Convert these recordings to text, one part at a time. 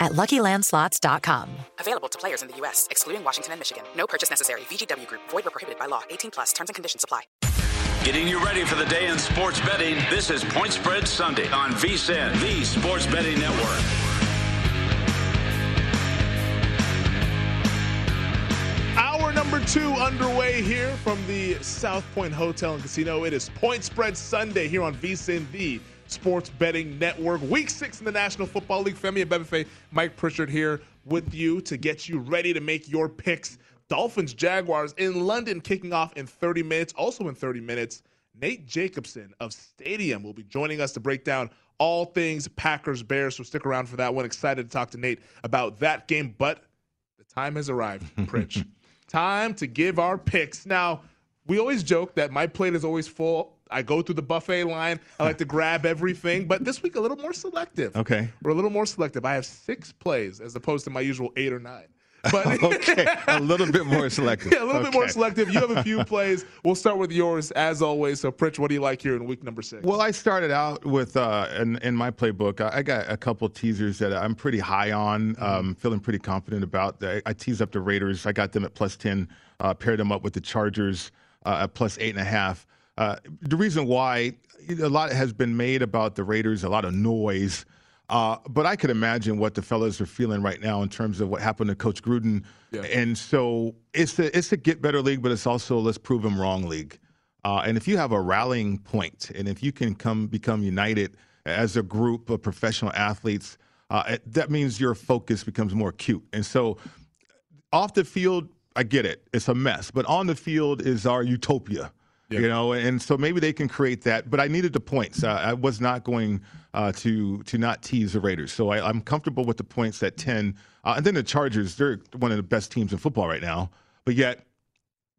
at LuckyLandSlots.com. Available to players in the U.S., excluding Washington and Michigan. No purchase necessary. VGW Group. Void where prohibited by law. 18 plus. Terms and conditions apply. Getting you ready for the day in sports betting. This is Point Spread Sunday on VSIN, the Sports Betting Network. Hour number two underway here from the South Point Hotel and Casino. It is Point Spread Sunday here on VSIN, the Sports Betting Network. Week six in the National Football League. Femi Abebefe, Mike Pritchard here with you to get you ready to make your picks. Dolphins Jaguars in London kicking off in 30 minutes. Also in 30 minutes, Nate Jacobson of Stadium will be joining us to break down all things Packers Bears. So stick around for that one. Excited to talk to Nate about that game. But the time has arrived, Pritch. time to give our picks. Now, we always joke that my plate is always full. I go through the buffet line. I like to grab everything, but this week a little more selective. Okay. We're a little more selective. I have six plays as opposed to my usual eight or nine. But okay, a little bit more selective. Yeah, a little okay. bit more selective. You have a few plays. We'll start with yours as always. So, Pritch, what do you like here in week number six? Well, I started out with uh, in, in my playbook. I got a couple teasers that I'm pretty high on, um, feeling pretty confident about. I, I teased up the Raiders. I got them at plus ten. Uh, paired them up with the Chargers uh, at plus eight and a half. Uh, the reason why a lot has been made about the Raiders, a lot of noise. Uh, but I could imagine what the fellas are feeling right now in terms of what happened to Coach Gruden. Yeah. And so it's a, it's a get better league, but it's also let's prove him wrong league. Uh, and if you have a rallying point, and if you can come become united as a group of professional athletes, uh, that means your focus becomes more acute. And so off the field, I get it; it's a mess. But on the field is our utopia. Yep. You know, and so maybe they can create that. But I needed the points. Uh, I was not going uh, to to not tease the Raiders, so I, am comfortable with the points at ten. Uh, and then the Chargers, they're one of the best teams in football right now, but yet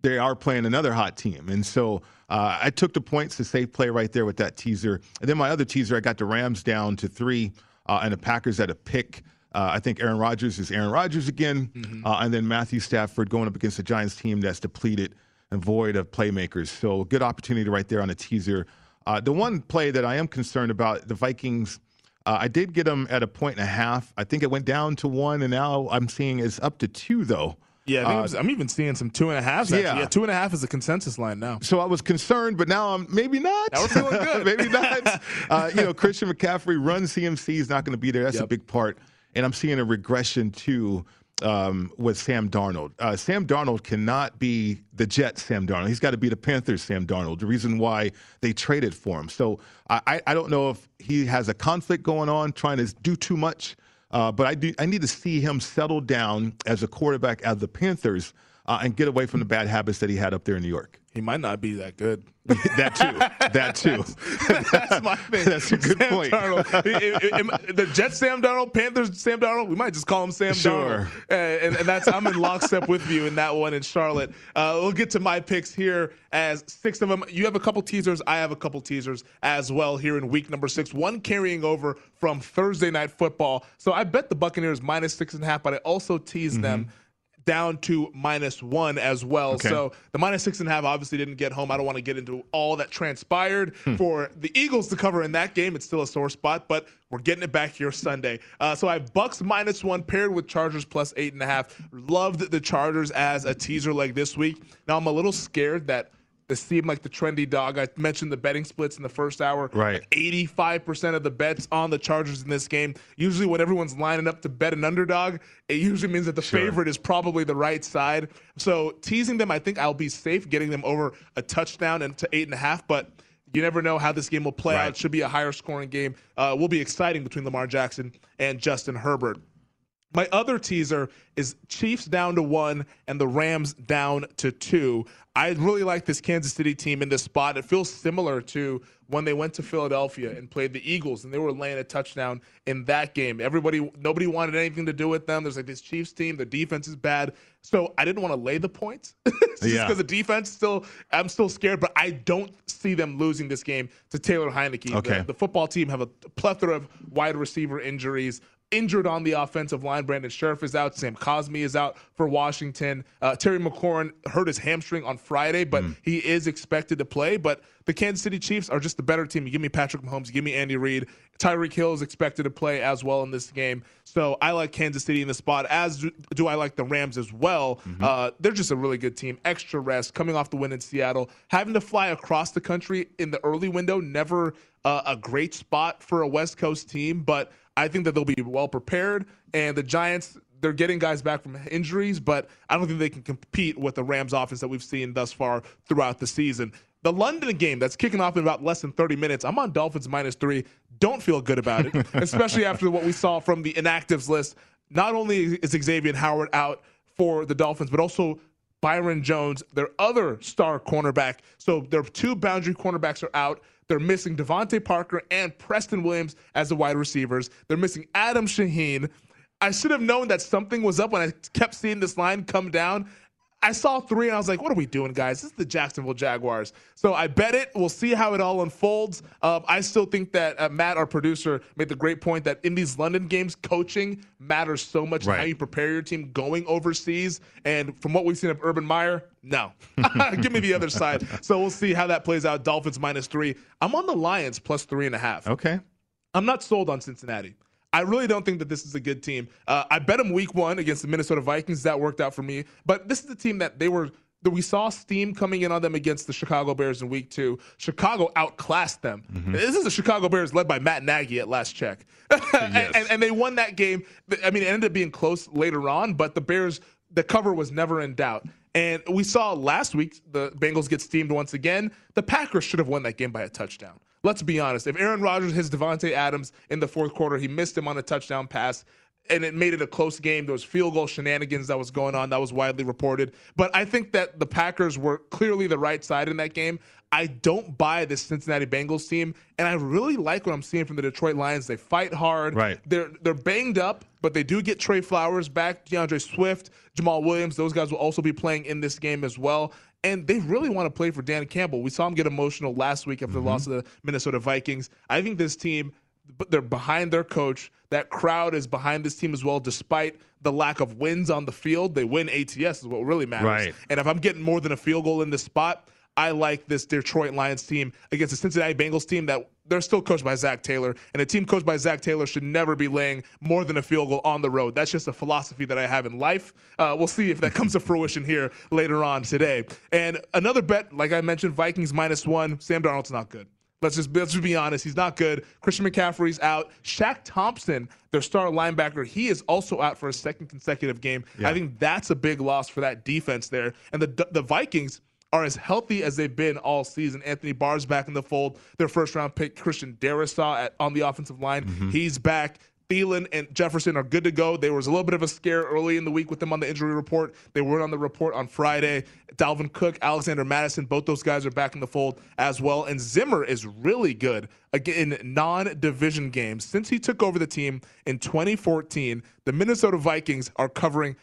they are playing another hot team, and so uh, I took the points to safe play right there with that teaser. And then my other teaser, I got the Rams down to three, uh, and the Packers at a pick. Uh, I think Aaron Rodgers is Aaron Rodgers again, mm-hmm. and then Matthew Stafford going up against the Giants team that's depleted and void of playmakers. So good opportunity right there on a teaser. Uh, the one play that I am concerned about, the Vikings, uh, I did get them at a point and a half. I think it went down to one, and now I'm seeing it's up to two, though. Yeah, I am uh, even seeing some two and a halves. Yeah. yeah, two and a half is a consensus line now. So I was concerned, but now I'm maybe not. Now we're feeling good. maybe not. Uh, you know, Christian McCaffrey run CMC is not going to be there. That's yep. a big part, and I'm seeing a regression too um, with Sam Darnold. Uh, Sam Darnold cannot be the Jets Sam Darnold. He's got to be the Panthers Sam Darnold. The reason why they traded for him. So I, I don't know if he has a conflict going on, trying to do too much. Uh, but I do. I need to see him settle down as a quarterback as the Panthers. Uh, and get away from the bad habits that he had up there in New York. He might not be that good. that too. That too. that's, that's my thing. That's a good Sam point. Darnold. the Jets Sam Darnold, Panthers Sam Darnold. We might just call him Sam Sure. Darnold. And, and that's I'm in lockstep with you in that one in Charlotte. Uh, we'll get to my picks here as six of them. You have a couple teasers. I have a couple teasers as well here in week number six. One carrying over from Thursday night football. So I bet the Buccaneers minus six and a half, but I also teased them down to minus one as well. Okay. So the minus six and a half obviously didn't get home. I don't want to get into all that transpired for the Eagles to cover in that game. It's still a sore spot, but we're getting it back here Sunday. Uh, so I have Bucks minus one paired with Chargers plus eight and a half. Loved the Chargers as a teaser leg this week. Now I'm a little scared that this seemed like the trendy dog. I mentioned the betting splits in the first hour. Right. 85% of the bets on the Chargers in this game. Usually, when everyone's lining up to bet an underdog, it usually means that the Sure. favorite is probably the right side. So, teasing them, I think I'll be safe getting them over a touchdown and to eight and a half. But you never know how this game will play Right. out. It should be a higher scoring game. Uh, will be exciting between Lamar Jackson and Justin Herbert. My other teaser is Chiefs down to one and the Rams down to two. I really like this Kansas City team in this spot. It feels similar to when they went to Philadelphia and played the Eagles and they were laying a touchdown in that game. Everybody, nobody wanted anything to do with them. There's like this Chiefs team. The defense is bad. So I didn't want to lay the points just Yeah. because the defense still, I'm still scared, but I don't see them losing this game to Taylor Heinicke. Okay. The, the football team have a plethora of wide receiver injuries. Injured on the offensive line, Brandon Scherff is out. Sam Cosmi is out for Washington. Uh, Terry McLaurin hurt his hamstring on Friday, but he is expected to play. But the Kansas City Chiefs are just the better team. You give me Patrick Mahomes, you give me Andy Reid. Tyreek Hill is expected to play as well in this game. So I like Kansas City in the spot, as do, do I like the Rams as well. Uh, they're just a really good team. Extra rest, coming off the win in Seattle. Having to fly across the country in the early window, never uh, a great spot for a West Coast team, but I think that they'll be well prepared. And the Giants, they're getting guys back from injuries, but I don't think they can compete with the Rams offense that we've seen thus far throughout the season. The London game that's kicking off in about less than 30 minutes. I'm on Dolphins minus three. Don't feel good about it, especially after what we saw from the inactives list. Not only is Xavier Howard out for the Dolphins, but also Byron Jones, their other star cornerback. So their two boundary cornerbacks are out. They're missing DeVante Parker and Preston Williams as the wide receivers. They're missing Adam Shaheen. I should have known that something was up when I kept seeing this line come down. I saw three and I was like, what are we doing, guys? This is the Jacksonville Jaguars. So I bet it. We'll see how it all unfolds. Um, I still think that uh, Matt, our producer, made the great point that in these London games, coaching matters so much Right. how you prepare your team going overseas. And from what we've seen of Urban Meyer, no. Give me the other side. So we'll see how that plays out. Dolphins minus three. I'm on the Lions plus three and a half. Okay. I'm not sold on Cincinnati. I really don't think that this is a good team. Uh, I bet them week one against the Minnesota Vikings. That worked out for me. But this is the team that they were. That we saw steam coming in on them against the Chicago Bears in week two. Chicago outclassed them. This is the Chicago Bears led by Matt Nagy at last check. and, and, and they won that game. I mean, it ended up being close later on, but the Bears, the cover was never in doubt. And we saw last week the Bengals get steamed once again. The Packers should have won that game by a touchdown. Let's be honest. If Aaron Rodgers hits Davante Adams in the fourth quarter, he missed him on a touchdown pass, and it made it a close game. There was field goal shenanigans that was going on that was widely reported. But I think that the Packers were clearly the right side in that game. I don't buy this Cincinnati Bengals team, and I really like what I'm seeing from the Detroit Lions. They fight hard. Right. They're they're banged up, but they do get Trey Flowers back, DeAndre Swift, Jamaal Williams. Those guys will also be playing in this game as well. And they really want to play for Dan Campbell. We saw him get emotional last week after the loss mm-hmm. of the Minnesota Vikings. I think this team, but they're behind their coach. That crowd is behind this team as well, despite the lack of wins on the field. They win ATS is what really matters. Right. And if I'm getting more than a field goal in this spot, I like this Detroit Lions team against the Cincinnati Bengals team that they're still coached by Zac Taylor. And a team coached by Zac Taylor should never be laying more than a field goal on the road. That's just a philosophy that I have in life. Uh, we'll see if that comes to fruition here later on today. And another bet, like I mentioned, Vikings minus one. Sam Darnold's not good. Let's just let's just be honest. He's not good. Christian McCaffrey's out. Shaq Thompson, their star linebacker, he is also out for a second consecutive game. I think that's a big loss for that defense there. And the the Vikings are as healthy as they've been all season. Anthony Barr's back in the fold. Their first round pick, Christian Darrisaw, at, on the offensive line, mm-hmm. he's back. Thielen and Jefferson are good to go. There was a little bit of a scare early in the week with them on the injury report. They weren't on the report on Friday. Dalvin Cook, Alexander Mattison, both those guys are back in the fold as well. And Zimmer is really good again in non-division games. Since he took over the team in 2014, the Minnesota Vikings are covering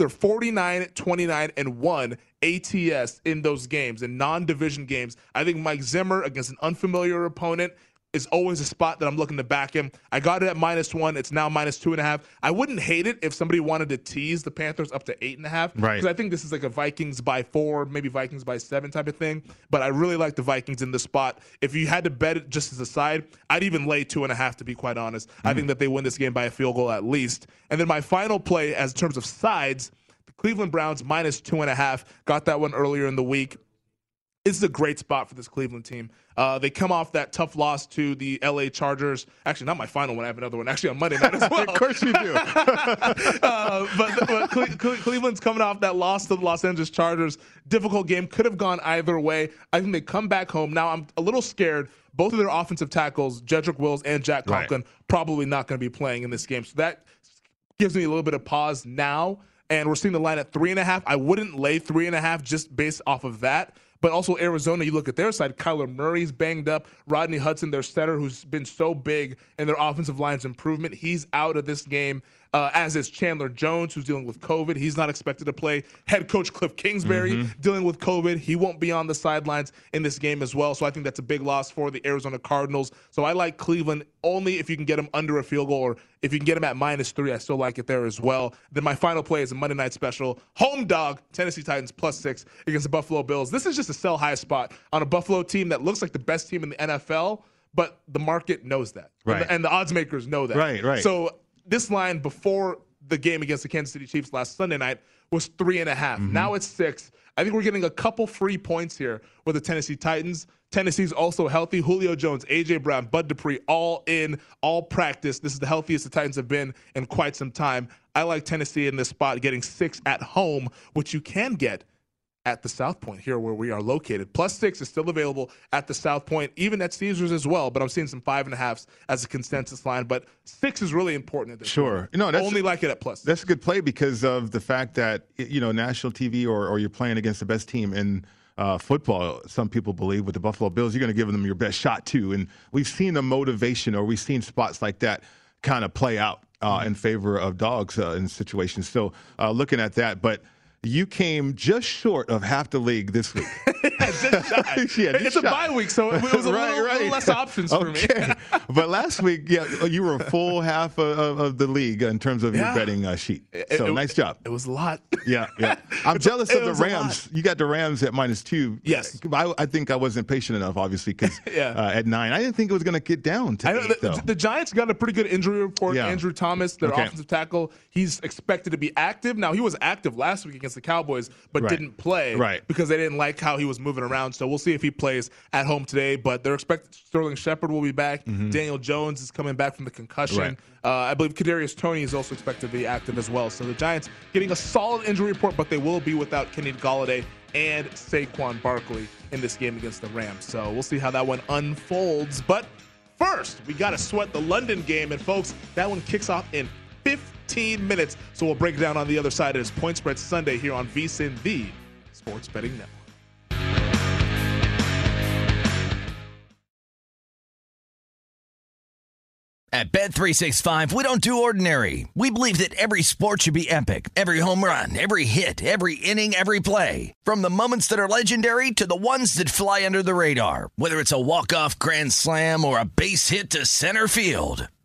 they're 49, 29, and 1 ATS in those games, in non division games. I think Mike Zimmer against an unfamiliar opponent is always a spot that I'm looking to back him. I got it at minus one. It's now minus two and a half. I wouldn't hate it if somebody wanted to tease the Panthers up to eight and a half. Right. Because I think this is like a Vikings by four, maybe Vikings by seven type of thing. But I really like the Vikings in the spot. If you had to bet it just as a side, I'd even lay two and a half to be quite honest. Mm-hmm. I think that they win this game by a field goal at least. And then my final play, as in terms of sides, Cleveland Browns minus two and a half. Got that one earlier in the week. This is a great spot for this Cleveland team. Uh, they come off that tough loss to the LA Chargers. Actually, not my final one. I have another one actually on Monday night as well. of course you do. uh, but, but Cle- Cle- Cleveland's coming off that loss to the Los Angeles Chargers. Difficult game. Could have gone either way. I think they come back home. Now, I'm a little scared. Both of their offensive tackles, Jedrick Wills and Jack Conklin, right. probably not going to be playing in this game. So that gives me a little bit of pause now. And we're seeing the line at three and a half. I wouldn't lay three and a half just based off of that. But also Arizona, you look at their side, Kyler Murray's banged up. Rodney Hudson, their center, who's been so big in their offensive line's improvement, he's out of this game. Uh, as is Chandler Jones, who's dealing with COVID. He's not expected to play. Head coach Cliff Kingsbury mm-hmm. dealing with COVID. He won't be on the sidelines in this game as well. So I think that's a big loss for the Arizona Cardinals. So I like Cleveland only if you can get them under a field goal or if you can get them at minus three. I still like it there as well. Then my final play is a Monday night special. Home dog, Tennessee Titans plus six against the Buffalo Bills. This is just a sell high spot on a Buffalo team that looks like the best team in the NFL but the market knows that, right? And the, and the odds makers know that, right? Right. So this line before the game against the Kansas City Chiefs last Sunday night was three and a half. Mm-hmm. Now it's six. I think we're getting a couple free points here with the Tennessee Titans. Tennessee's also healthy. Julio Jones, AJ Brown, Bud Dupree, all in, all practice. This is the healthiest the Titans have been in quite some time. I like Tennessee in this spot, getting six at home, which you can get at the South Point here where we are located. Plus six is still available at the South Point, even at Caesars as well. But I'm seeing some five and a halfs as a consensus line. But six is really important at this sure. Point. You know, that's only like it at plus. That's a good play because of the fact that you know national TV or or you're playing against the best team in. Uh, football, some people believe with the Buffalo Bills, you're going to give them your best shot too. And we've seen the motivation or we've seen spots like that kind of play out uh, in favor of dogs uh, in situations. So uh, looking at that, but you came just short of half the league this week. yeah, just yeah, just it's a bye week, so it was a right, little, right. little, less options for okay. me. but last week, yeah, you were a full half of, of the league in terms of yeah. your betting uh, sheet. So it, nice job. It was a lot. Yeah, yeah. I'm jealous of the Rams. You got the Rams at minus two. Yes. I, I think I wasn't patient enough, obviously, because yeah. uh, at nine, I didn't think it was going to get down to know, eight, the, the, Giants got a pretty good injury report. Andrew Thomas, their okay. offensive tackle, he's expected to be active. Now, he was active last week against the Cowboys but right. didn't play right. because they didn't like how he was moving around. So we'll see if he plays at home today. But they're expecting Sterling Shepard will be back. Mm-hmm. Daniel Jones is coming back from the concussion. Right. Uh, I believe Kadarius Toney is also expected to be active as well. So the Giants getting a solid injury report, but they will be without Kenny Golladay and Saquon Barkley in this game against the Rams. So we'll see how that one unfolds. But first, we got to sweat the London game. And folks, that one kicks off in 15 minutes. So we'll break it down on the other side. It is Point Spread Sunday here on VSIN, the Sports Betting Network. At Bet365, we don't do ordinary. We believe that every sport should be epic. Every home run, every hit, every inning, every play. From the moments that are legendary to the ones that fly under the radar. Whether it's a walk-off grand slam or a base hit to center field.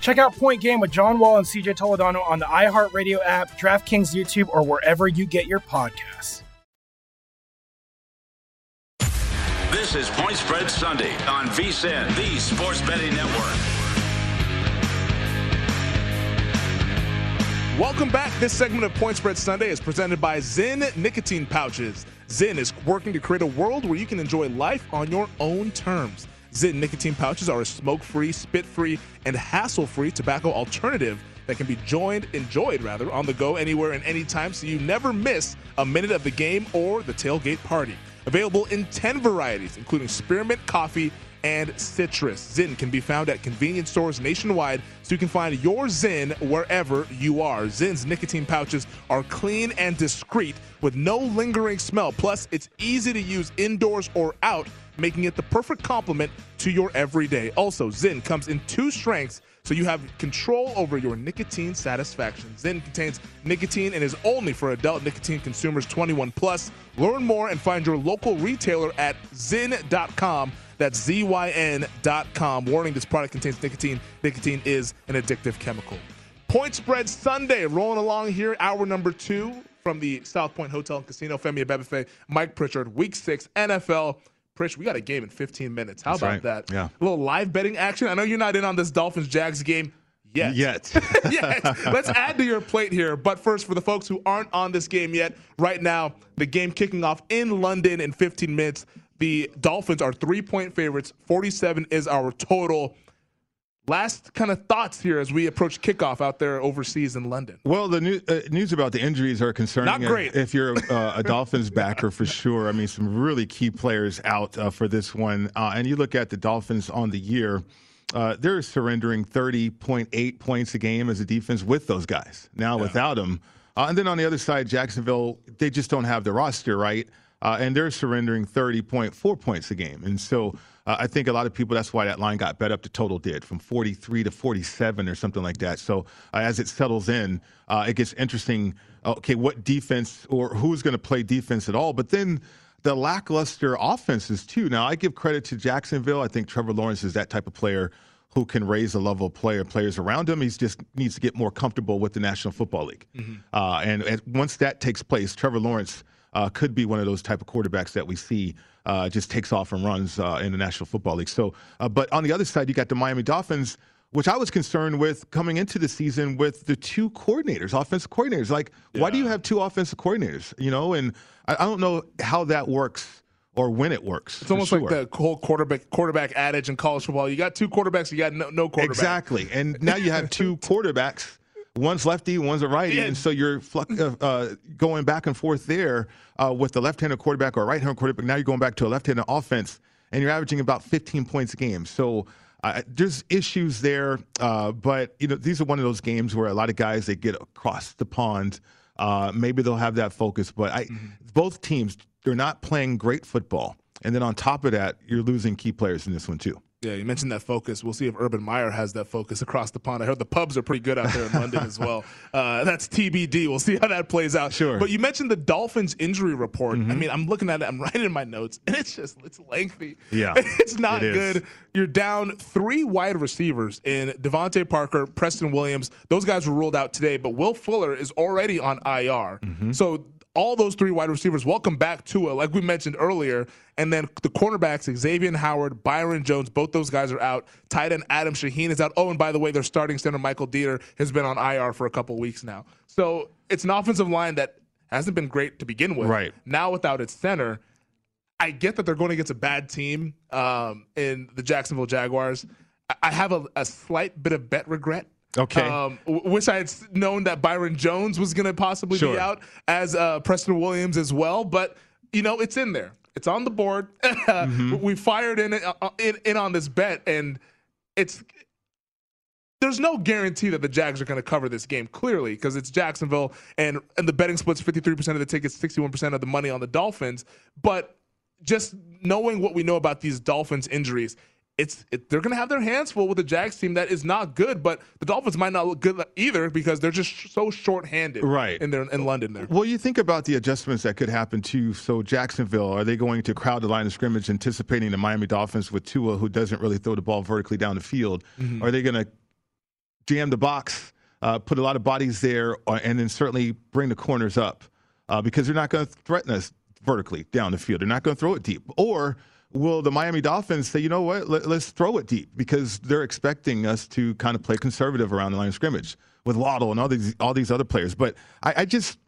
Check out Point Game with John Wall and CJ Toledano on the iHeartRadio app, DraftKings YouTube, or wherever you get your podcasts. This is Point Spread Sunday on VSIN, the Sports Betting Network. Welcome back. This segment of Point Spread Sunday is presented by Zyn Nicotine Pouches. Zyn is working to create a world where you can enjoy life on your own terms. Zyn nicotine pouches are a smoke-free, spit-free, and hassle-free tobacco alternative that can be joined, enjoyed rather, on the go anywhere and anytime so you never miss a minute of the game or the tailgate party. Available in 10 varieties, including spearmint coffee and citrus. Zyn can be found at convenience stores nationwide, so you can find your Zyn wherever you are. Zyn's nicotine pouches are clean and discreet with no lingering smell. Plus, it's easy to use indoors or out, making it the perfect complement to your everyday. Also, Zyn comes in two strengths so you have control over your nicotine satisfaction. Zyn contains nicotine and is only for adult nicotine consumers 21 plus. Learn more and find your local retailer at zyn.com. That's Z-Y-N.com. Warning, this product contains nicotine. Nicotine is an addictive chemical. Point Spread Sunday, rolling along here, hour number two from the South Point Hotel and Casino. Femi Abebefe, Mike Pritchard, Week 6, NFL. Pritch, we got a game in 15 minutes. How That's about right. that? Yeah. A little live betting action. I know you're not in on this Dolphins-Jags game yet. Yet. yet. Let's add to your plate here. But first, for the folks who aren't on this game yet, right now, the game kicking off in London in 15 minutes. The Dolphins are three point favorites. 47 is our total. Last kind of thoughts here as we approach kickoff out there overseas in London. Well, the new, uh, news about the injuries are concerning. Not great. If you're uh, a Dolphins backer, for sure. I mean, some really key players out uh, for this one. Uh, and you look at the Dolphins on the year, uh, they're surrendering 30.8 points a game as a defense with those guys. Now, without them. Uh, and then on the other side, Jacksonville, they just don't have the roster, right? Uh, and they're surrendering 30.4 points a game. And so uh, I think a lot of people, that's why that line got bet up to total did from 43 to 47 or something like that. So uh, as it settles in, uh, it gets interesting. Okay, what defense or who's going to play defense at all? But then the lackluster offenses, too. Now, I give credit to Jacksonville. I think Trevor Lawrence is that type of player who can raise the level of player players around him. He just needs to get more comfortable with the National Football League. Uh, and, and once that takes place, Trevor Lawrence uh, could be one of those type of quarterbacks that we see uh, just takes off and runs uh, in the National Football League. So, uh, but on the other side, you got the Miami Dolphins, which I was concerned with coming into the season with the two coordinators, offensive coordinators. Like, why do you have two offensive coordinators? You know, and I, I don't know how that works or when it works. It's almost like the whole quarterback quarterback adage in college football. You got two quarterbacks, you got no, no quarterback. Exactly. And now you have two quarterbacks. One's lefty, one's a righty, Yeah. and so you're uh, uh, going back and forth there uh, with the left-handed quarterback or right-handed quarterback. Now you're going back to a left-handed offense, and you're averaging about 15 points a game. So uh, there's issues there, uh, but you know these are one of those games where a lot of guys they get across the pond. Uh, maybe they'll have that focus, but I, both teams they're not playing great football, and then on top of that, you're losing key players in this one too. Yeah, you mentioned that focus. We'll see if Urban Meyer has that focus across the pond. I heard the pubs are pretty good out there in London as well. Uh, that's TBD. We'll see how that plays out. Sure. But you mentioned the Dolphins injury report. Mm-hmm. I mean, I'm looking at it. I'm writing in my notes, and it's just it's lengthy. Yeah, it's not it good. You're down three wide receivers in DeVante Parker, Preston Williams. Those guys were ruled out today, but Will Fuller is already on IR. Mm-hmm. So all those three wide receivers, welcome back to it, like we mentioned earlier. And then the cornerbacks, Xavier Howard, Byron Jones, both those guys are out. Tight end Adam Shaheen is out. Oh, and by the way, their starting center Michael Deiter has been on IR for a couple weeks now. So it's an offensive line that hasn't been great to begin with. Right. Now without its center, I get that they're going against a bad team um, in the Jacksonville Jaguars. I- have a, a slight bit of bet regret. Okay. Um, w- wish I had known that Byron Jones was going to possibly Sure. be out as uh, Preston Williams as well, but you know it's in there. It's on the board. Mm-hmm. We fired in, uh, in in on this bet, and it's there's no guarantee that the Jags are going to cover this game clearly because it's Jacksonville and and the betting splits 53% of the tickets, 61% of the money on the Dolphins. But just knowing what we know about these Dolphins injuries, it's it, they're going to have their hands full with the Jags team that is not good. But the Dolphins might not look good either because they're just so short-handed, Right. In there in London there. Well, you think about the adjustments that could happen too. So Jacksonville, are they going to crowd the line of scrimmage, anticipating the Miami Dolphins with Tua, who doesn't really throw the ball vertically down the field? Mhm. Are they going to jam the box, uh, put a lot of bodies there, uh, and then certainly bring the corners up uh, because they're not going to threaten us vertically down the field. They're not going to throw it deep. Or will the Miami Dolphins say, you know what, Let, us throw it deep because they're expecting us to kind of play conservative around the line of scrimmage with Waddle and all these all these other players. But I, I just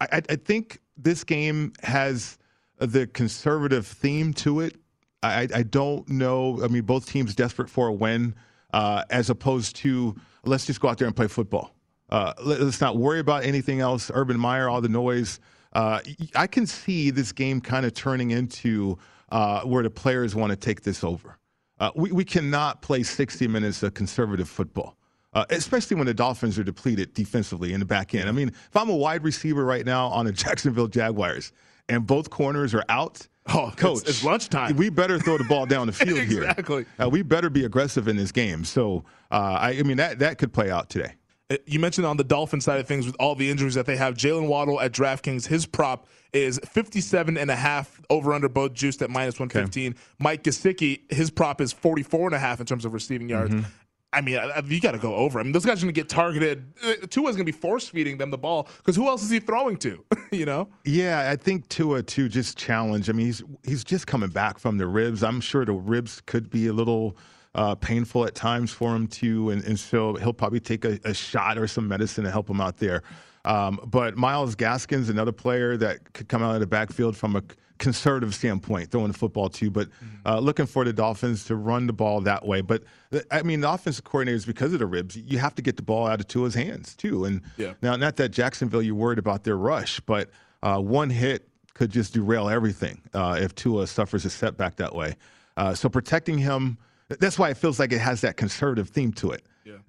I, I- think this game has the conservative theme to it. I, I don't know. I mean, both teams desperate for a win, uh, as opposed to let's just go out there and play football. Uh, let, us not worry about anything else. Urban Meyer, all the noise. Uh, I can see this game kind of turning into uh, where the players want to take this over. Uh, we, we cannot play 60 minutes of conservative football, uh, especially when the Dolphins are depleted defensively in the back end. I mean, if I'm a wide receiver right now on the Jacksonville Jaguars and both corners are out, Oh, it's- coach, it's lunchtime. We better throw the ball down the field here. Exactly. Uh, we better be aggressive in this game. So, uh, I, I mean, that that could play out today. Uh, You mentioned on the Dolphin side of things with all the injuries that they have, Jaylen Waddle at DraftKings, his prop is 57 and a half over under both juiced at minus 115. Mike Gesicki, his prop is 44 and a half in terms of receiving yards. Mm-hmm. I mean, you got to go over. I mean, those guys are going to get targeted. Uh, Tua's going to be force feeding them the ball because who else is he throwing to? you know? Yeah, I think Tua too just challenge. I mean, he's he's just coming back from the ribs. I'm sure the ribs could be a little uh, painful at times for him too, and, and so he'll probably take a, a shot or some medicine to help him out there. Um, but Myles Gaskin's another player that could come out of the backfield from a conservative standpoint, throwing the football too, but uh, looking for the Dolphins to run the ball that way. But I mean, the offensive coordinators, because of the ribs, you have to get the ball out of Tua's hands too. And Yeah. now, not that Jacksonville, you're worried about their rush, but uh, one hit could just derail everything uh, if Tua suffers a setback that way. Uh, so protecting him, that's why it feels like it has that conservative theme to it.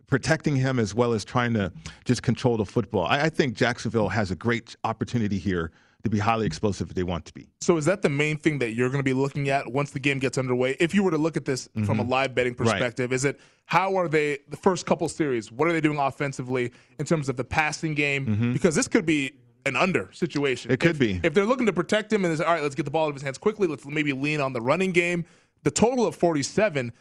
Protecting him as well as trying to just control the football. I, I think Jacksonville has a great opportunity here to be highly explosive if they want to be. So is that the main thing that you're going to be looking at once the game gets underway? If you were to look at this from a Mhm. live betting Right. perspective, is it how are they the first couple series? What are they doing offensively in terms of the passing game? Because this could be an under situation. Mm-hmm. It could If- be. If they're looking to protect him and all right, let's get the ball out of his hands quickly. Let's maybe lean on the running game. The total of 47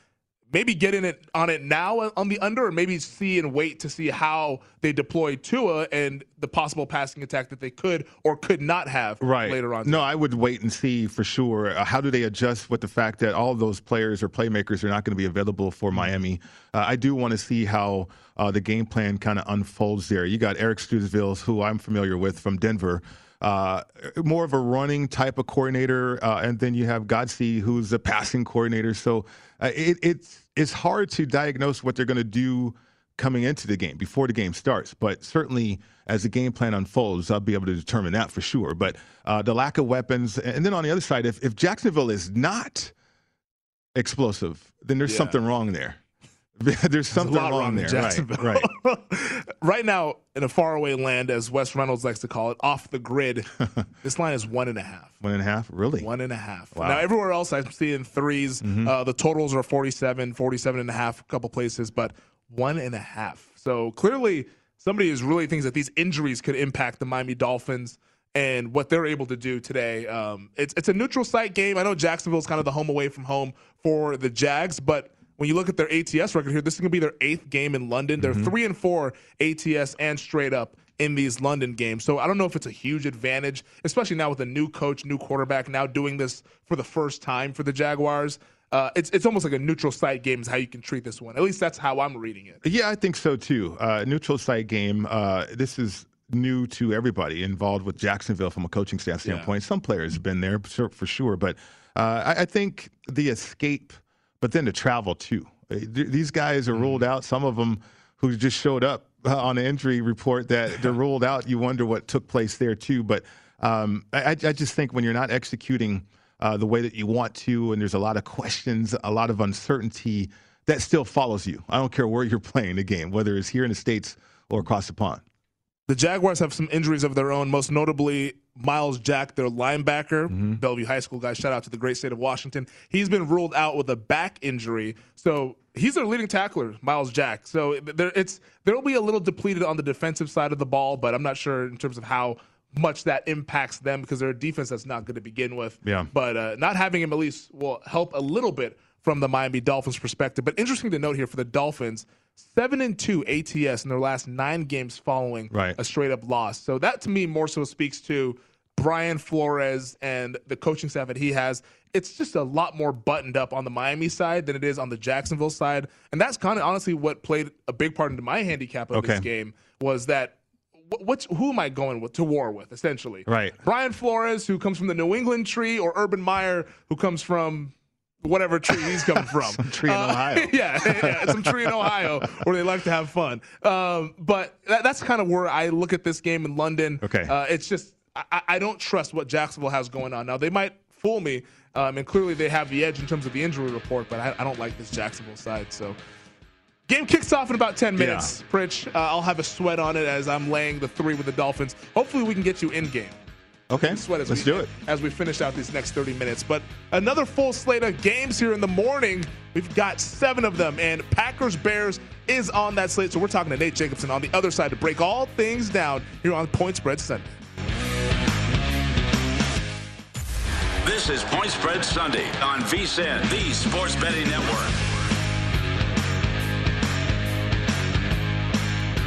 maybe get in it on it now on the under, or maybe see and wait to see how they deploy Tua and the possible passing attack that they could or could not have right later on. No, I would wait and see for sure. Uh, how do they adjust with the fact that all those players or playmakers are not going to be available for Miami? Uh, I do want to see how uh, the game plan kind of unfolds there. You got Eric Studesville, who I'm familiar with from Denver. Uh, more of a running type of coordinator, uh, and then you have Godsey, who's a passing coordinator. So uh, it, it's it's hard to diagnose what they're going to do coming into the game before the game starts. But certainly, as the game plan unfolds, I'll be able to determine that for sure. But uh, the lack of weapons, and then on the other side, if, if Jacksonville is not explosive, then there's Yeah. something wrong there. There's something lot wrong there. Jacksonville. Right, right. right now, in a faraway land, as Wes Reynolds likes to call it, off the grid, this line is one and a half. One and a half? Really? One and a half. Wow. Now, everywhere else, I'm seeing 3s Mhm. Uh, the totals are 47, 47 and a half, a couple places, but one and a half. So clearly, somebody is really thinks that these injuries could impact the Miami Dolphins and what they're able to do today. Um, it's, it's a neutral site game. I know Jacksonville's kind of the home away from home for the Jags, but when you look at their ATS record here, this is going to be their eighth game in London. They're Mhm. three and four ATS and straight up in these London games. So I don't know if it's a huge advantage, especially now with a new coach, new quarterback, now doing this for the first time for the Jaguars. Uh, it's it's almost like a neutral site game is how you can treat this one. At least that's how I'm reading it. Yeah, I think so too. Uh, neutral site game. Uh, this is new to everybody involved with Jacksonville from a coaching staff standpoint. Some players have been there for, for sure, but uh, I, I think the escape, but then to travel too. Uh, These guys are ruled out. Some of them who just showed up uh, on the injury report that they're ruled out. You wonder what took place there too. But um, I, I just think when you're not executing uh, the way that you want to, and there's a lot of questions, a lot of uncertainty, that still follows you. I don't care where you're playing the game, whether it's here in the states or across the pond. The Jaguars have some injuries of their own, most notably Myles Jack, their linebacker, Mm-hmm. Bellevue High School guy. Shout out to the great state of Washington. He's been ruled out with a back injury, so he's their leading tackler, Myles Jack. So there, it's there will be a little depleted on the defensive side of the ball, but I'm not sure in terms of how much that impacts them because they're a defense that's not good to begin with. Yeah. But uh, not having him at least will help a little bit from the Miami Dolphins perspective. But interesting to note here for the Dolphins, seven and two ATS in their last nine games following Right. a straight up loss. So that to me more so speaks to Brian Flores and the coaching staff that he has. It's just a lot more buttoned up on the Miami side than it is on the Jacksonville side. And that's kind of honestly what played a big part into my handicap of this game was that what's who am I going with to war with essentially? Right. Brian Flores, who comes from the New England tree, or Urban Meyer, who comes from whatever tree he's coming from. Some tree in Uh, Ohio. yeah, yeah, some tree in Ohio where they like to have fun. Um, but that, that's kind of where I look at this game in London. Okay. Uh, it's just, I, I don't trust what Jacksonville has going on. Now, they might fool me, um, and clearly they have the edge in terms of the injury report, but I, I don't like this Jacksonville side. So. Game kicks off in about 10 minutes, Pritch. Uh, I'll have a sweat on it as I'm laying the three with the Dolphins. Hopefully, we can get you in game. Okay, Sweat as let's we, do it. as we finish out these next 30 minutes. But another full slate of games here in the morning. We've got seven of them, and Packers Bears is on that slate. So we're talking to Nate Jacobson on the other side to break all things down here on Point Spread Sunday. This is Point Spread Sunday on VSIN, the Sports Betting Network.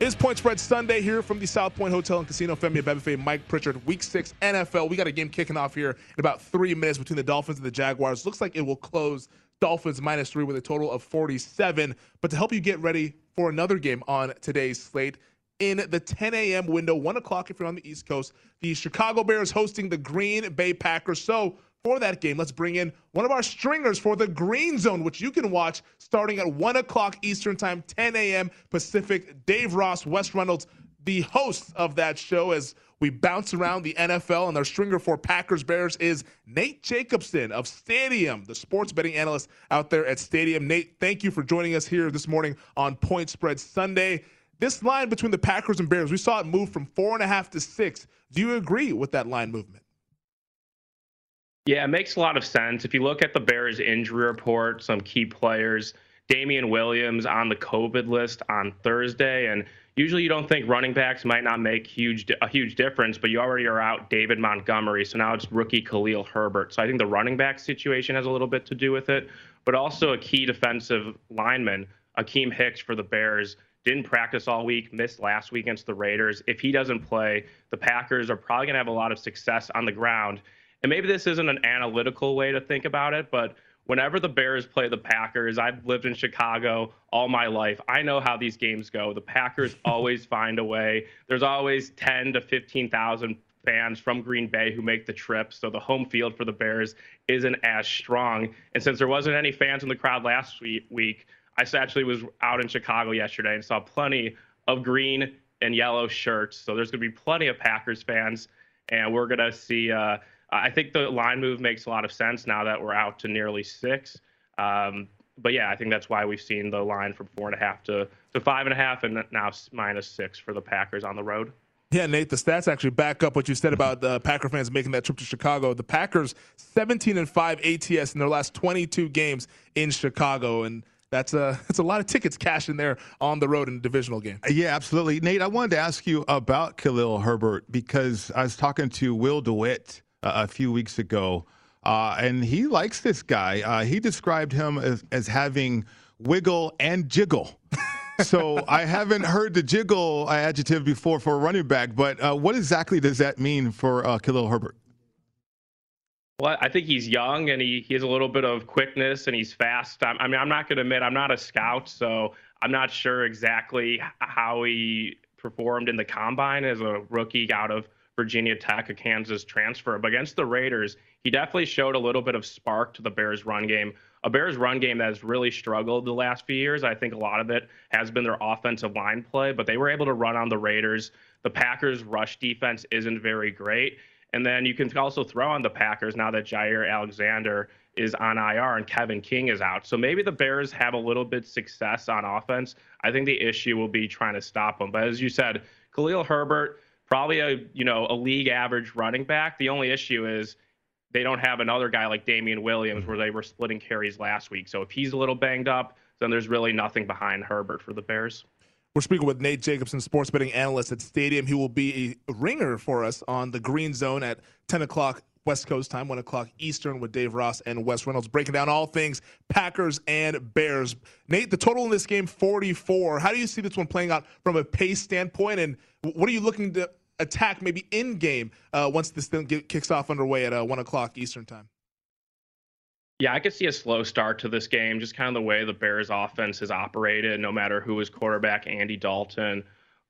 It is Point Spread Sunday here from the South Point Hotel and Casino. Femi Abebefe, Mike Pritchard, Week 6 NFL. We got a game kicking off here in about three minutes between the Dolphins and the Jaguars. Looks like it will close Dolphins minus three with a total of 47. But to help you get ready for another game on today's slate, in the 10 a.m. window, 1 o'clock if you're on the East Coast, the Chicago Bears hosting the Green Bay Packers. So for that game, let's bring in one of our stringers for the Green Zone, which you can watch starting at 1 o'clock Eastern Time, 10 a.m. Pacific. Dave Ross, Wes Reynolds, the hosts of that show as we bounce around the NFL. And our stringer for Packers Bears is Nate Jacobson of Stadium, the sports betting analyst out there at Stadium. Nate, thank you for joining us here this morning on Point Spread Sunday. This line between the Packers and Bears, we saw it move from four and a half to six. Do you agree with that line movement? Yeah, it makes a lot of sense. If you look at the Bears injury report, some key players, Damien Williams on the COVID list on Thursday, and usually you don't think running backs might not make huge a huge difference, but you already are out David Montgomery, so now it's rookie Khalil Herbert. So I think the running back situation has a little bit to do with it, but also a key defensive lineman, Akiem Hicks for the Bears. Didn't practice all week, missed last week against the Raiders. If he doesn't play, the Packers are probably going to have a lot of success on the ground. And maybe this isn't an analytical way to think about it, but whenever the Bears play the Packers, I've lived in Chicago all my life. I know how these games go. The Packers always find a way. There's always 10 to 15,000 fans from Green Bay who make the trip. So the home field for the Bears isn't as strong. And since there wasn't any fans in the crowd last week, I actually was out in Chicago yesterday and saw plenty of green and yellow shirts. So there's going to be plenty of Packers fans, and we're going to see. Uh, I think the line move makes a lot of sense now that we're out to nearly six. Um, but yeah, I think that's why we've seen the line from four and a half to, to five and a half, and now minus six for the Packers on the road. Yeah, Nate, the stats actually back up what you said about the Packer fans making that trip to Chicago. The Packers 17 and 5 ATS in their last 22 games in Chicago and that's a that's a lot of tickets cashed in there on the road in a divisional game. Yeah, absolutely. Nate, I wanted to ask you about Khalil Herbert because I was talking to Will DeWitt a few weeks ago, uh, and he likes this guy. Uh, he described him as, as having wiggle and jiggle. so I haven't heard the jiggle adjective before for a running back, but uh, what exactly does that mean for uh, Khalil Herbert? Well, I think he's young and he, he has a little bit of quickness and he's fast. I, I mean, I'm not going to admit I'm not a scout, so I'm not sure exactly how he performed in the combine as a rookie out of Virginia Tech, a Kansas transfer. But against the Raiders, he definitely showed a little bit of spark to the Bears' run game a Bears run game that has really struggled the last few years. I think a lot of it has been their offensive line play, but they were able to run on the Raiders. The Packers' rush defense isn't very great. And then you can also throw on the Packers now that Jaire Alexander is on IR and Kevin King is out. So maybe the Bears have a little bit success on offense. I think the issue will be trying to stop them. But as you said, Khalil Herbert, probably a you know a league average running back. The only issue is they don't have another guy like Damien Williams where they were splitting carries last week. So if he's a little banged up, then there's really nothing behind Herbert for the Bears. We're speaking with Nate Jacobson, sports betting analyst at Stadium. He will be a ringer for us on the Green Zone at 10 o'clock West Coast time, 1 o'clock Eastern with Dave Ross and Wes Reynolds, breaking down all things Packers and Bears. Nate, the total in this game, 44. How do you see this one playing out from a pace standpoint? And what are you looking to attack maybe in game uh, once this thing get, kicks off underway at uh, one o'clock Eastern time. Yeah, I could see a slow start to this game, just kind of the way the Bears offense has operated, no matter who is quarterback, Andy Dalton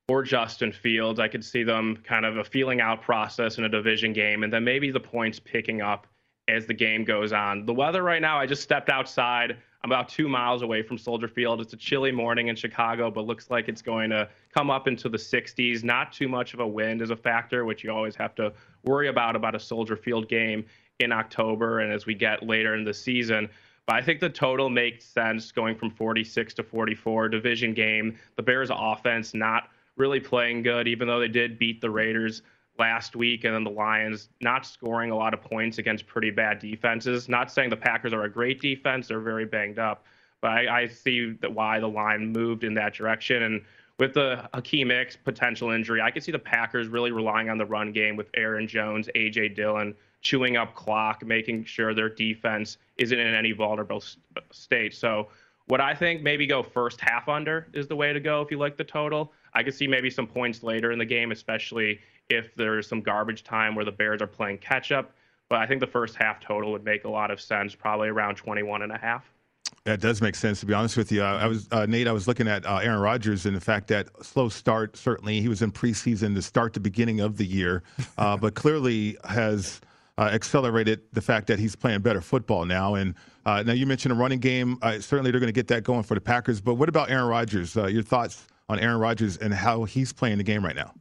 or Justin Fields. I could see them kind of a feeling out process in a division game, and then maybe the points picking up as the game goes on. The weather right now, I just stepped outside. I'm about two miles away from Soldier Field. It's a chilly morning in Chicago, but looks like it's going to come up into the 60s. Not too much of a wind is a factor, which you always have to worry about about a Soldier Field game in October and as we get later in the season. But I think the total makes sense going from 46 to 44 division game. The Bears offense not really playing good, even though they did beat the Raiders last week, and then the Lions not scoring a lot of points against pretty bad defenses. Not saying the Packers are a great defense; they're very banged up, but I, I see that why the line moved in that direction. And with the Akiem Hicks potential injury, I could see the Packers really relying on the run game with Aaron Jones, AJ Dillon chewing up clock, making sure their defense isn't in any vulnerable state. So, what I think maybe go first half under is the way to go if you like the total. I could see maybe some points later in the game, especially if there's some garbage time where the Bears are playing catch up. But I think the first half total would make a lot of sense, probably around 21 and a half. That does make sense, to be honest with you. I was uh, Nate. I was looking at uh, Aaron Rodgers and the fact that slow start. Certainly, he was in preseason to start the beginning of the year, uh, but clearly has uh, accelerated the fact that he's playing better football now. And uh, now you mentioned a running game. Uh, certainly, they're going to get that going for the Packers. But what about Aaron Rodgers? your thoughts on Aaron Rodgers and how he's playing the game right now?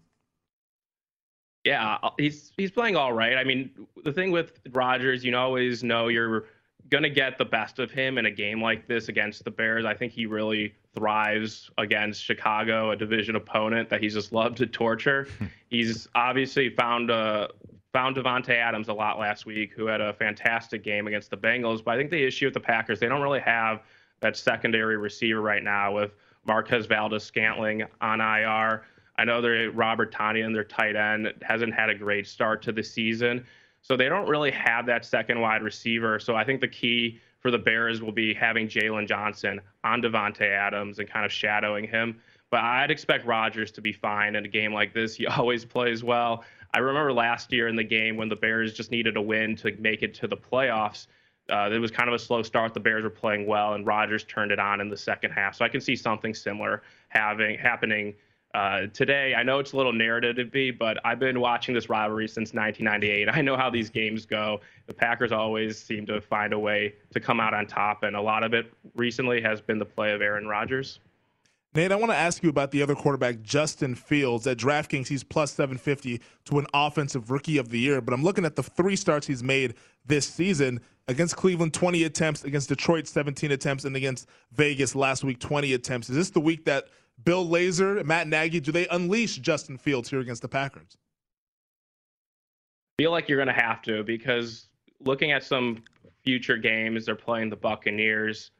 Yeah, uh, he's he's playing all right. I mean, the thing with Rodgers, you always know you're going to get the best of him in a game like this against the Bears. I think he really thrives against Chicago, a division opponent that he's just loved to torture. he's obviously found a found Davante Adams a lot last week, who had a fantastic game against the Bengals. But I think the issue with the Packers, they don't really have that secondary receiver right now with Marquez Valdes-Scantling on IR. I know they're Robert Tonyan, their tight end, hasn't had a great start to the season. So they don't really have that second wide receiver. So I think the key for the Bears will be having Jaylon Johnson on Davante Adams and kind of shadowing him. But I'd expect Rodgers to be fine in a game like this. He always plays well. I remember last year in the game when the Bears just needed a win to make it to the playoffs. Uh, it was kind of a slow start. The Bears were playing well, and Rodgers turned it on in the second half. So I can see something similar having happening uh, today. I know it's a little narrative to be, but I've been watching this rivalry since 1998. I know how these games go. The Packers always seem to find a way to come out on top, and a lot of it recently has been the play of Aaron Rodgers. Nate, I want to ask you about the other quarterback, Justin Fields. At DraftKings, he's plus 750 to an offensive rookie of the year. But I'm looking at the three starts he's made this season against Cleveland, 20 attempts, against Detroit, 17 attempts, and against Vegas last week, 20 attempts. Is this the week that Bill Lazor, Matt Nagy, do they unleash Justin Fields here against the Packers? feel like you're going to have to because looking at some future games, they're playing the Buccaneers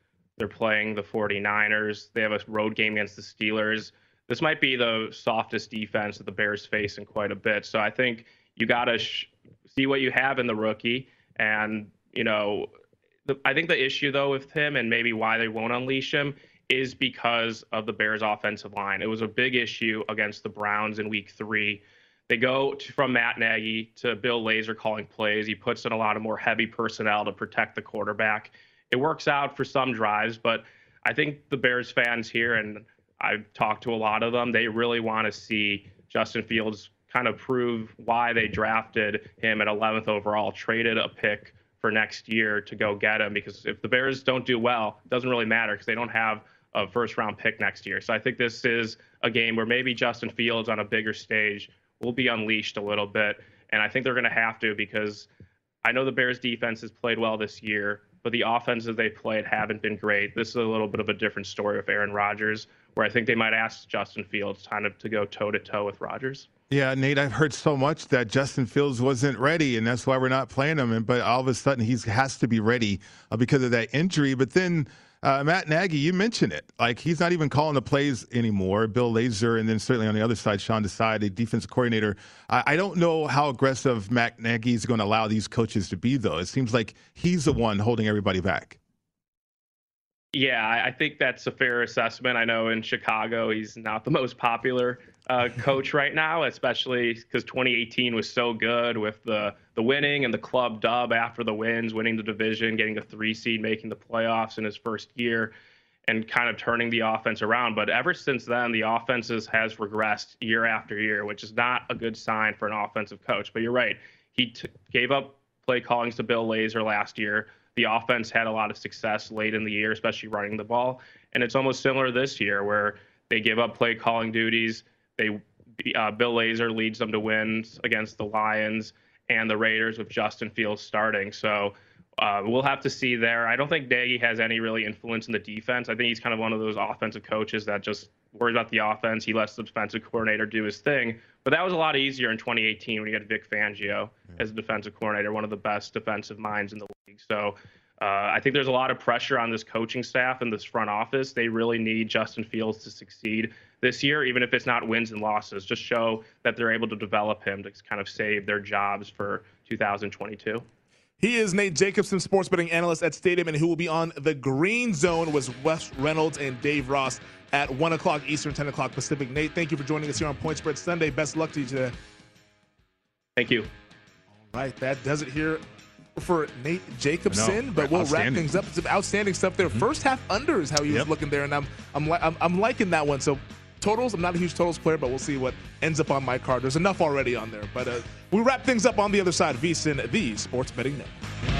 they're playing the 49ers. They have a road game against the Steelers. This might be the softest defense that the Bears face in quite a bit. So I think you got to sh- see what you have in the rookie. And, you know, the, I think the issue, though, with him and maybe why they won't unleash him is because of the Bears' offensive line. It was a big issue against the Browns in week three. They go to, from Matt Nagy to Bill Lazor calling plays. He puts in a lot of more heavy personnel to protect the quarterback it works out for some drives, but I think the Bears fans here, and I've talked to a lot of them, they really want to see Justin Fields kind of prove why they drafted him at 11th overall, traded a pick for next year to go get him. Because if the Bears don't do well, it doesn't really matter because they don't have a first round pick next year. So I think this is a game where maybe Justin Fields on a bigger stage will be unleashed a little bit. And I think they're going to have to because I know the Bears defense has played well this year but the offenses they played haven't been great. This is a little bit of a different story with Aaron Rodgers, where I think they might ask Justin Fields kind of to go toe to toe with Rodgers. Yeah, Nate, I've heard so much that Justin Fields wasn't ready, and that's why we're not playing him. And but all of a sudden, he has to be ready uh, because of that injury. But then uh, Matt Nagy, you mentioned it. Like he's not even calling the plays anymore. Bill Lazor, and then certainly on the other side, Sean Desai, the defense coordinator. I, I don't know how aggressive Matt Nagy is going to allow these coaches to be, though. It seems like he's the one holding everybody back. Yeah, I think that's a fair assessment. I know in Chicago, he's not the most popular uh, coach right now, especially because 2018 was so good with the the winning and the club dub after the wins, winning the division, getting the three seed, making the playoffs in his first year, and kind of turning the offense around. But ever since then, the offenses has regressed year after year, which is not a good sign for an offensive coach. But you're right, he t- gave up play callings to Bill Lazor last year. The offense had a lot of success late in the year, especially running the ball, and it's almost similar this year where they give up play calling duties they uh, Bill Lazor leads them to wins against the Lions and the Raiders with Justin Fields starting. So uh, we'll have to see there. I don't think Nagy has any really influence in the defense. I think he's kind of one of those offensive coaches that just worries about the offense. He lets the defensive coordinator do his thing. But that was a lot easier in 2018 when you had Vic Fangio as a defensive coordinator, one of the best defensive minds in the league. So uh, I think there's a lot of pressure on this coaching staff and this front office. They really need Justin Fields to succeed this year, even if it's not wins and losses. Just show that they're able to develop him to kind of save their jobs for 2022. He is Nate Jacobson, sports betting analyst at Stadium, and who will be on the Green Zone was Wes Reynolds and Dave Ross at 1 o'clock Eastern, 10 o'clock Pacific. Nate, thank you for joining us here on Point Spread Sunday. Best luck to you today. Thank you. All right, that does it here for Nate Jacobson, but we'll wrap things up. Some outstanding stuff there. Mm-hmm. First half under is how he yep. was looking there, and I'm I'm, li- I'm I'm liking that one. So totals, I'm not a huge totals player, but we'll see what ends up on my card. There's enough already on there, but uh, we wrap things up on the other side. VSIN, the Sports Betting Network.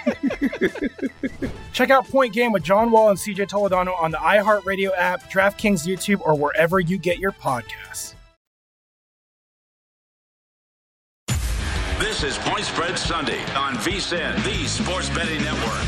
Check out Point Game with John Wall and CJ Toledano on the iHeartRadio app, DraftKings YouTube, or wherever you get your podcasts. This is Point Spread Sunday on VSIN, the Sports Betting Network.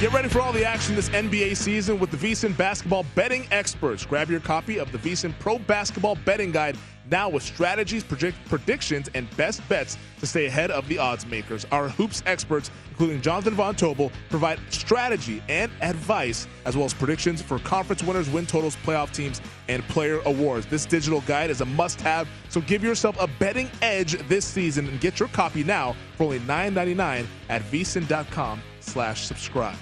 Get ready for all the action this NBA season with the VSiN Basketball Betting Experts. Grab your copy of the VSiN Pro Basketball Betting Guide now with strategies, predict- predictions, and best bets to stay ahead of the odds makers. Our hoops experts, including Jonathan Von Tobel, provide strategy and advice, as well as predictions for conference winners, win totals, playoff teams, and player awards. This digital guide is a must-have, so give yourself a betting edge this season and get your copy now for only $9.99 at vsin.com slash subscribe.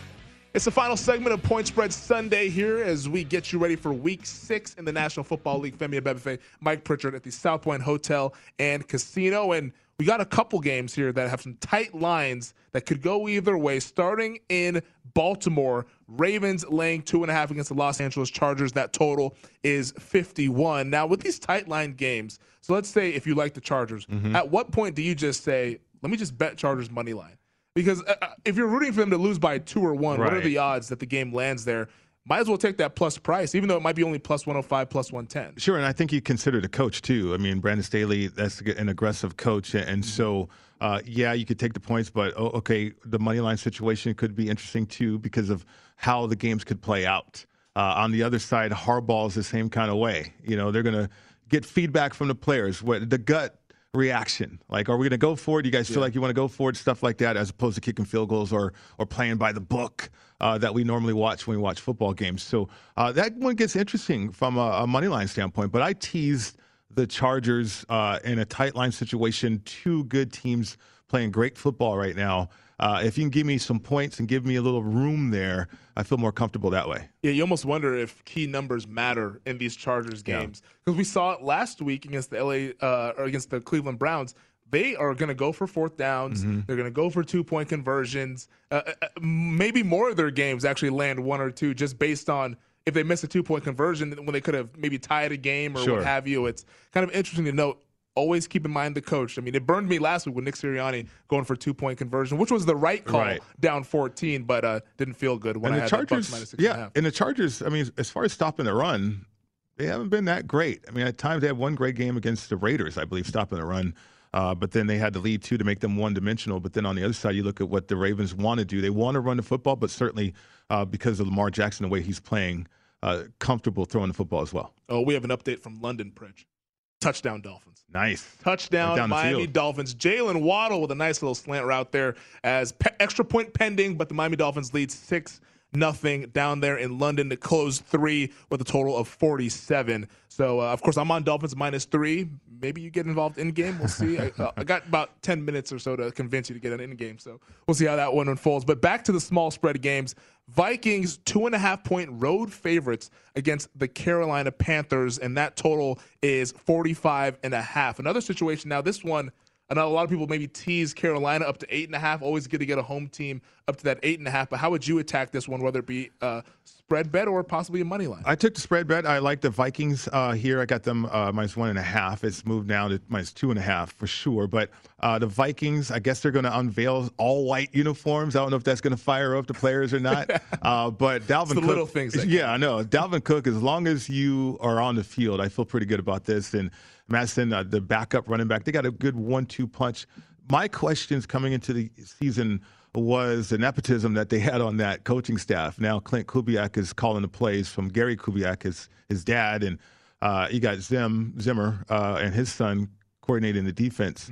It's the final segment of Point Spread Sunday here as we get you ready for week six in the National Football League. Femi Abebefe, Mike Pritchard at the South Point Hotel and Casino. And we got a couple games here that have some tight lines that could go either way. Starting in Baltimore, Ravens laying two and a half against the Los Angeles Chargers. That total is 51. Now, with these tight line games, so let's say if you like the Chargers, mm-hmm. at what point do you just say, let me just bet Chargers money line? Because uh, uh, if you're rooting for them to lose by two or one, what are the odds that the game lands there? Might as well take that plus price, even though it might be only plus 105, plus 110. Sure, and I think you consider the coach too. I mean, Brandon Staley, that's an aggressive coach, and so uh, yeah, you could take the points, but oh, okay, the money line situation could be interesting too because of how the games could play out. Uh, on the other side, Harbaugh's the same kind of way. You know, they're going to get feedback from the players. What the gut reaction? Like, are we going to go for it? Do you guys feel like you want to go for it? Stuff like that, as opposed to kicking field goals or or playing by the book uh, that we normally watch when we watch football games. So uh, that one gets interesting from a, a money line standpoint. But I teased the Chargers uh, in a tight line situation. Two good teams playing great football right now. Uh, if you can give me some points and give me a little room there, I feel more comfortable that way. Yeah, you almost wonder if key numbers matter in these Chargers games because we saw it last week against the LA uh, or against the Cleveland Browns. They are going to go for fourth downs. Mm-hmm. They're going to go for two point conversions. Uh, uh, uh, maybe more of their games actually land one or two just based on if they miss a two point conversion when they could have maybe tied a game or Sure. what have you. It's kind of interesting to note. Always keep in mind the coach. I mean, it burned me last week with Nick Sirianni going for two point conversion, which was the right call Right. down 14, but uh, didn't feel good when and I the had the Bucks Chargers, minus six and a yeah, half. and the Chargers. I mean, as far as stopping the run, they haven't been that great. I mean, at times they had one great game against the Raiders, I believe, stopping the run. Uh, but then they had to lead two to make them one dimensional. But then on the other side, you look at what the Ravens want to do. They want to run the football, but certainly uh, because of Lamar Jackson, the way he's playing, uh, comfortable throwing the football as well. Oh, we have an update from London, Pritch. Touchdown Dolphins. Nice. Touchdown Miami. Dolphins. Jaylen Waddle with a nice little slant route there as pe- extra point pending, but the Miami Dolphins lead six nothing down there in London to close three with a total of 47. So, uh, of course, I'm on Dolphins minus three. Maybe you get involved in game. We'll see. I, uh, I got about 10 minutes or so to convince you to get an in game. So we'll see how that one unfolds. But back to the small spread games. Vikings, two and a half point road favorites against the Carolina Panthers. And that total is 45 and a half. Another situation now, this one I know a lot of people maybe tease Carolina up to eight and a half. Always good to get a home team up to that eight and a half. But how would you attack this one, whether it be uh, spread bet or possibly a money line? I took the spread bet. I like the Vikings uh, here. I got them uh, minus one and a half. It's moved now to minus two and a half for sure. But uh, the Vikings, I guess they're going to unveil all white uniforms. I don't know if that's going to fire up the players or not. uh, but Dalvin the Cook, little things yeah, I know. Dalvin Cook, as long as you are on the field, I feel pretty good about this. And Mattison, uh, the backup running back, they got a good one-two punch. My questions coming into the season was the nepotism that they had on that coaching staff. Now Klint Kubiak is calling the plays from Gary Kubiak, his his dad, and uh, you got Zim Zimmer uh, and his son coordinating the defense.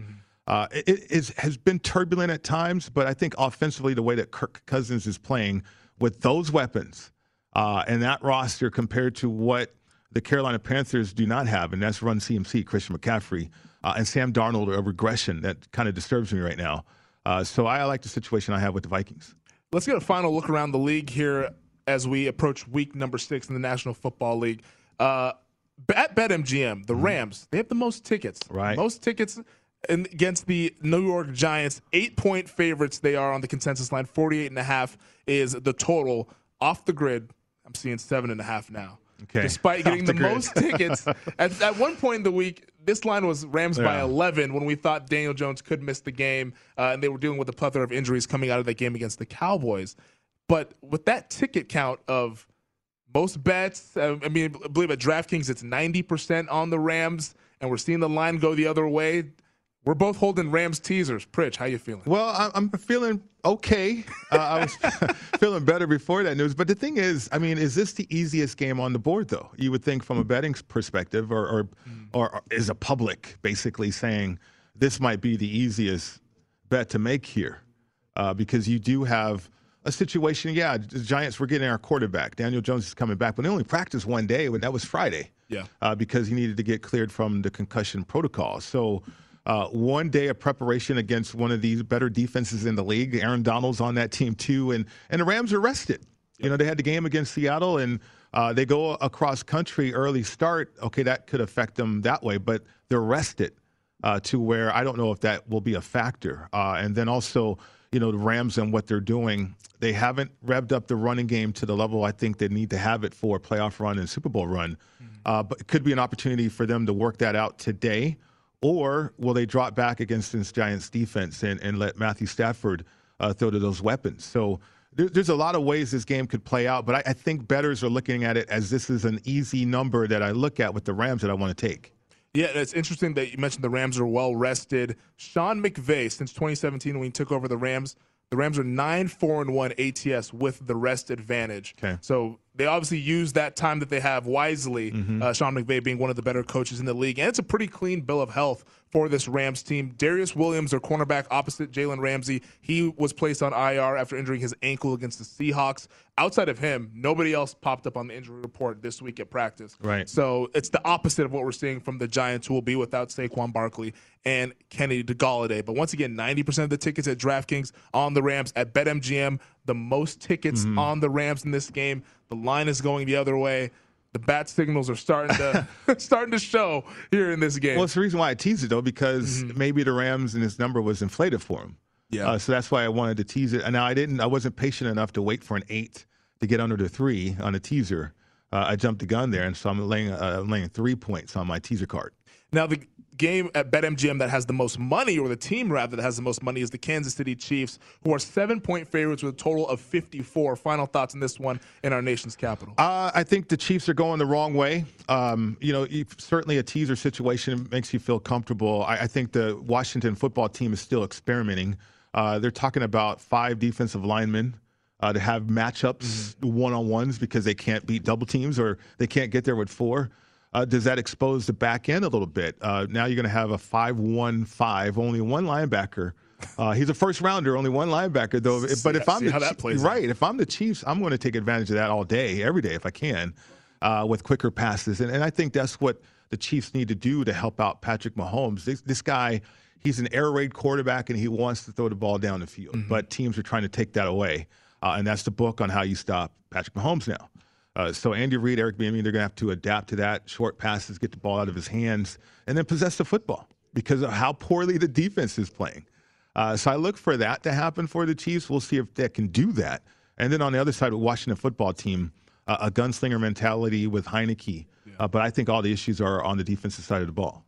Uh, it, it is, has been turbulent at times, but I think offensively, the way that Kirk Cousins is playing with those weapons uh, and that roster compared to what the Carolina Panthers do not have, and that's run CMC, Christian McCaffrey, uh, and Sam Darnold, are a regression that kind of disturbs me right now. Uh, so I like the situation I have with the Vikings. Let's get a final look around the league here as we approach week number six in the National Football League. Uh, at BetMGM, the Rams, they have the most tickets. Right. Most tickets in, against the New York Giants. Eight point favorites they are on the consensus line. 48 and a half is the total. Off the grid, I'm seeing seven and a half now. Okay. Despite getting the, the most tickets. at, at one point in the week, this line was Rams by 11 when we thought Daniel Jones could miss the game, uh, and they were dealing with a plethora of injuries coming out of that game against the Cowboys. But with that ticket count of most bets, uh, I mean, I believe at DraftKings it's 90% on the Rams, and we're seeing the line go the other way. We're both holding Rams teasers. Pritch, how you feeling? Well, I'm feeling okay. Uh, I was feeling better before that news. But the thing is, I mean, is this the easiest game on the board, though? You would think from a betting perspective, or, or, or is a public basically saying this might be the easiest bet to make here? Uh, because you do have a situation, yeah, the Giants were getting our quarterback. Daniel Jones is coming back, but they only practiced one day, but that was Friday Yeah. uh, because he needed to get cleared from the concussion protocol. So, uh, one day of preparation against one of these better defenses in the league. Aaron Donald's on that team too, and and the Rams are rested. You know, they had the game against Seattle, and uh, they go across country early start. Okay, that could affect them that way, but they're rested uh, to where I don't know if that will be a factor. Uh, and then also, you know, the Rams and what they're doing, they haven't revved up the running game to the level I think they need to have it for a playoff run and Super Bowl run. Uh, but it could be an opportunity for them to work that out today. Or will they drop back against this Giants defense and, and let Matthew Stafford uh, throw to those weapons? So there, there's a lot of ways this game could play out, but I, I think bettors are looking at it as this is an easy number that I look at with the Rams that I want to take. Yeah, it's interesting that you mentioned the Rams are well rested. Sean McVay, since 2017 when he took over the Rams, the Rams are nine four and one ATS with the rest advantage. Okay. So they obviously use that time that they have wisely. Mhm. Uh, Sean McVay being one of the better coaches in the league, and it's a pretty clean bill of health for this Rams team. Darious Williams, their cornerback opposite Jalen Ramsey, he was placed on IR after injuring his ankle against the Seahawks. Outside of him, nobody else popped up on the injury report this week at practice. Right. So it's the opposite of what we're seeing from the Giants, who will be without Saquon Barkley and Kenny DeGalladay. But once again, 90% of the tickets at DraftKings on the Rams at BetMGM, the most tickets Mhm. on the Rams in this game. The line is going the other way. The bat signals are starting to starting to show here in this game. Well, it's the reason why I teased it though, because maybe the Rams and this number was inflated for him. Yeah. Uh, so that's why I wanted to tease it. And now I didn't. I wasn't patient enough to wait for an eight to get under the three on a teaser. Uh, I jumped the gun there, and so I'm laying uh, I'm laying three points on my teaser card. Now, the game at BetMGM that has the most money, or the team rather that has the most money, is the Kansas City Chiefs, who are seven point favorites with a total of 54. Final thoughts on this one in our nation's capital. Uh, I think the Chiefs are going the wrong way. Um, you know, certainly a teaser situation makes you feel comfortable. I, I think the Washington football team is still experimenting. Uh, they're talking about five defensive linemen uh, to have matchups, one on ones, because they can't beat double teams or they can't get there with four. Uh, does that expose the back end a little bit? Uh, now you're going to have a 5 1 5, only one linebacker. Uh, he's a first rounder, only one linebacker, though. But if I'm the how that Chi- plays out. right, if I'm the Chiefs, I'm going to take advantage of that all day, every day, if I can, uh, with quicker passes. And, and I think that's what the Chiefs need to do to help out Patrick Mahomes. This, this guy, he's an air raid quarterback, and he wants to throw the ball down the field. But teams are trying to take that away. Uh, and that's the book on how you stop Patrick Mahomes now. Uh, so Andy Reid, Eric Bieniemy, they're going to have to adapt to that. Short passes, get the ball out of his hands, and then possess the football. because of how poorly the defense is playing. Uh, so I look for that to happen for the Chiefs. We'll see if they can do that. And then on the other side, with Washington football team, uh, a gunslinger mentality with Heinicke. Uh, but I think all the issues are on the defensive side of the ball.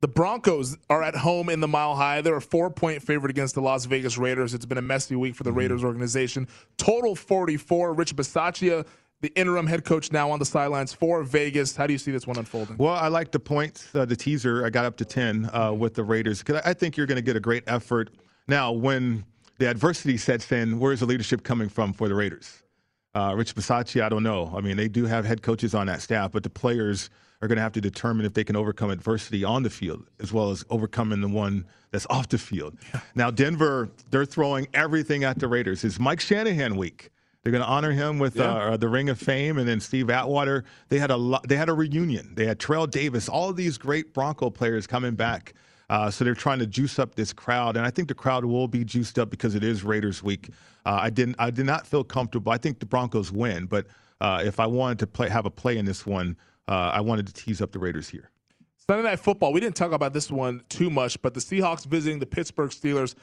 The Broncos are at home in the Mile High. They're a four point favorite against the Las Vegas Raiders. It's been a messy week for the Mm-hmm. Raiders organization. Total 44. Rich Bisaccia, the interim head coach, now on the sidelines for Vegas. How do you see this one unfolding? Well, I like the points, uh, the teaser. I got up to 10 uh, with the Raiders because I think you're going to get a great effort. Now, when the adversity sets in, where's the leadership coming from for the Raiders? Uh, Rich Bisaccia, I don't know. I mean, they do have head coaches on that staff, but the players are going to have to determine if they can overcome adversity on the field as well as overcoming the one that's off the field. Now, Denver, they're throwing everything at the Raiders. It's Mike Shanahan week. They're going to honor him with Yeah. uh, the Ring of Fame, and then Steve Atwater. They had a lo- they had a reunion. They had Terrell Davis, all of these great Bronco players coming back. Uh, so they're trying to juice up this crowd, and I think the crowd will be juiced up because it is Raiders week. Uh, I didn't I did not feel comfortable. I think the Broncos win, but uh, if I wanted to play have a play in this one, uh, I wanted to tease up the Raiders here. Sunday Night Football. We didn't talk about this one too much, but the Seahawks visiting the Pittsburgh Steelers.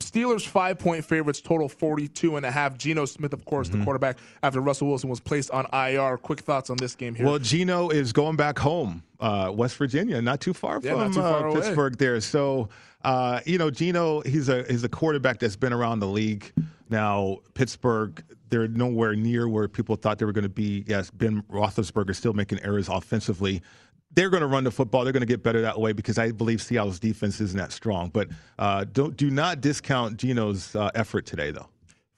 Steelers five point favorites, total 42 and a half. Geno Smith, of course, Mm-hmm. the quarterback after Russell Wilson was placed on IR. Quick thoughts on this game here. Well, Geno is going back home, uh, West Virginia, not too far Yeah, from too far uh. Pittsburgh there. So, uh, you know, Geno, he's a he's a quarterback that's been around the league. Now, Pittsburgh, they're nowhere near where people thought they were going to be. Yes, Ben Roethlisberger still making errors offensively. They're going to run the football. They're going to get better that way because I believe Seattle's defense isn't that strong. But uh, don't do not discount Geno's uh, effort today, though.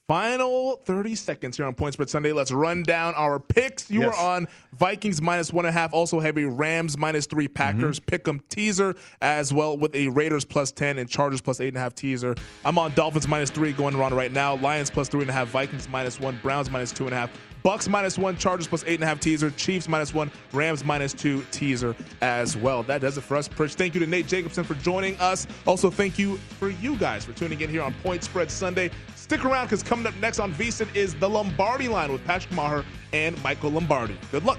Final 30 seconds here on Point Spread Sunday. Let's run down our picks. You Yes. are on Vikings minus one and a half. Also have a Rams minus three, Packers Mm-hmm. pick'em teaser as well with a Raiders plus 10 and Chargers plus eight and a half teaser. I'm on Dolphins minus three going around right now. Lions plus three and a half, Vikings minus one, Browns minus two and a half. Bucks minus one, Chargers plus eight and a half teaser, Chiefs minus one, Rams minus two teaser as well. That does it for us. Pritch. Thank you to Nate Jacobson for joining us. Also, thank you for you guys for tuning in here on Point Spread Sunday. Stick around because coming up next on VSIN is the Lombardi line with Patrick Meagher and Michael Lombardi. Good luck.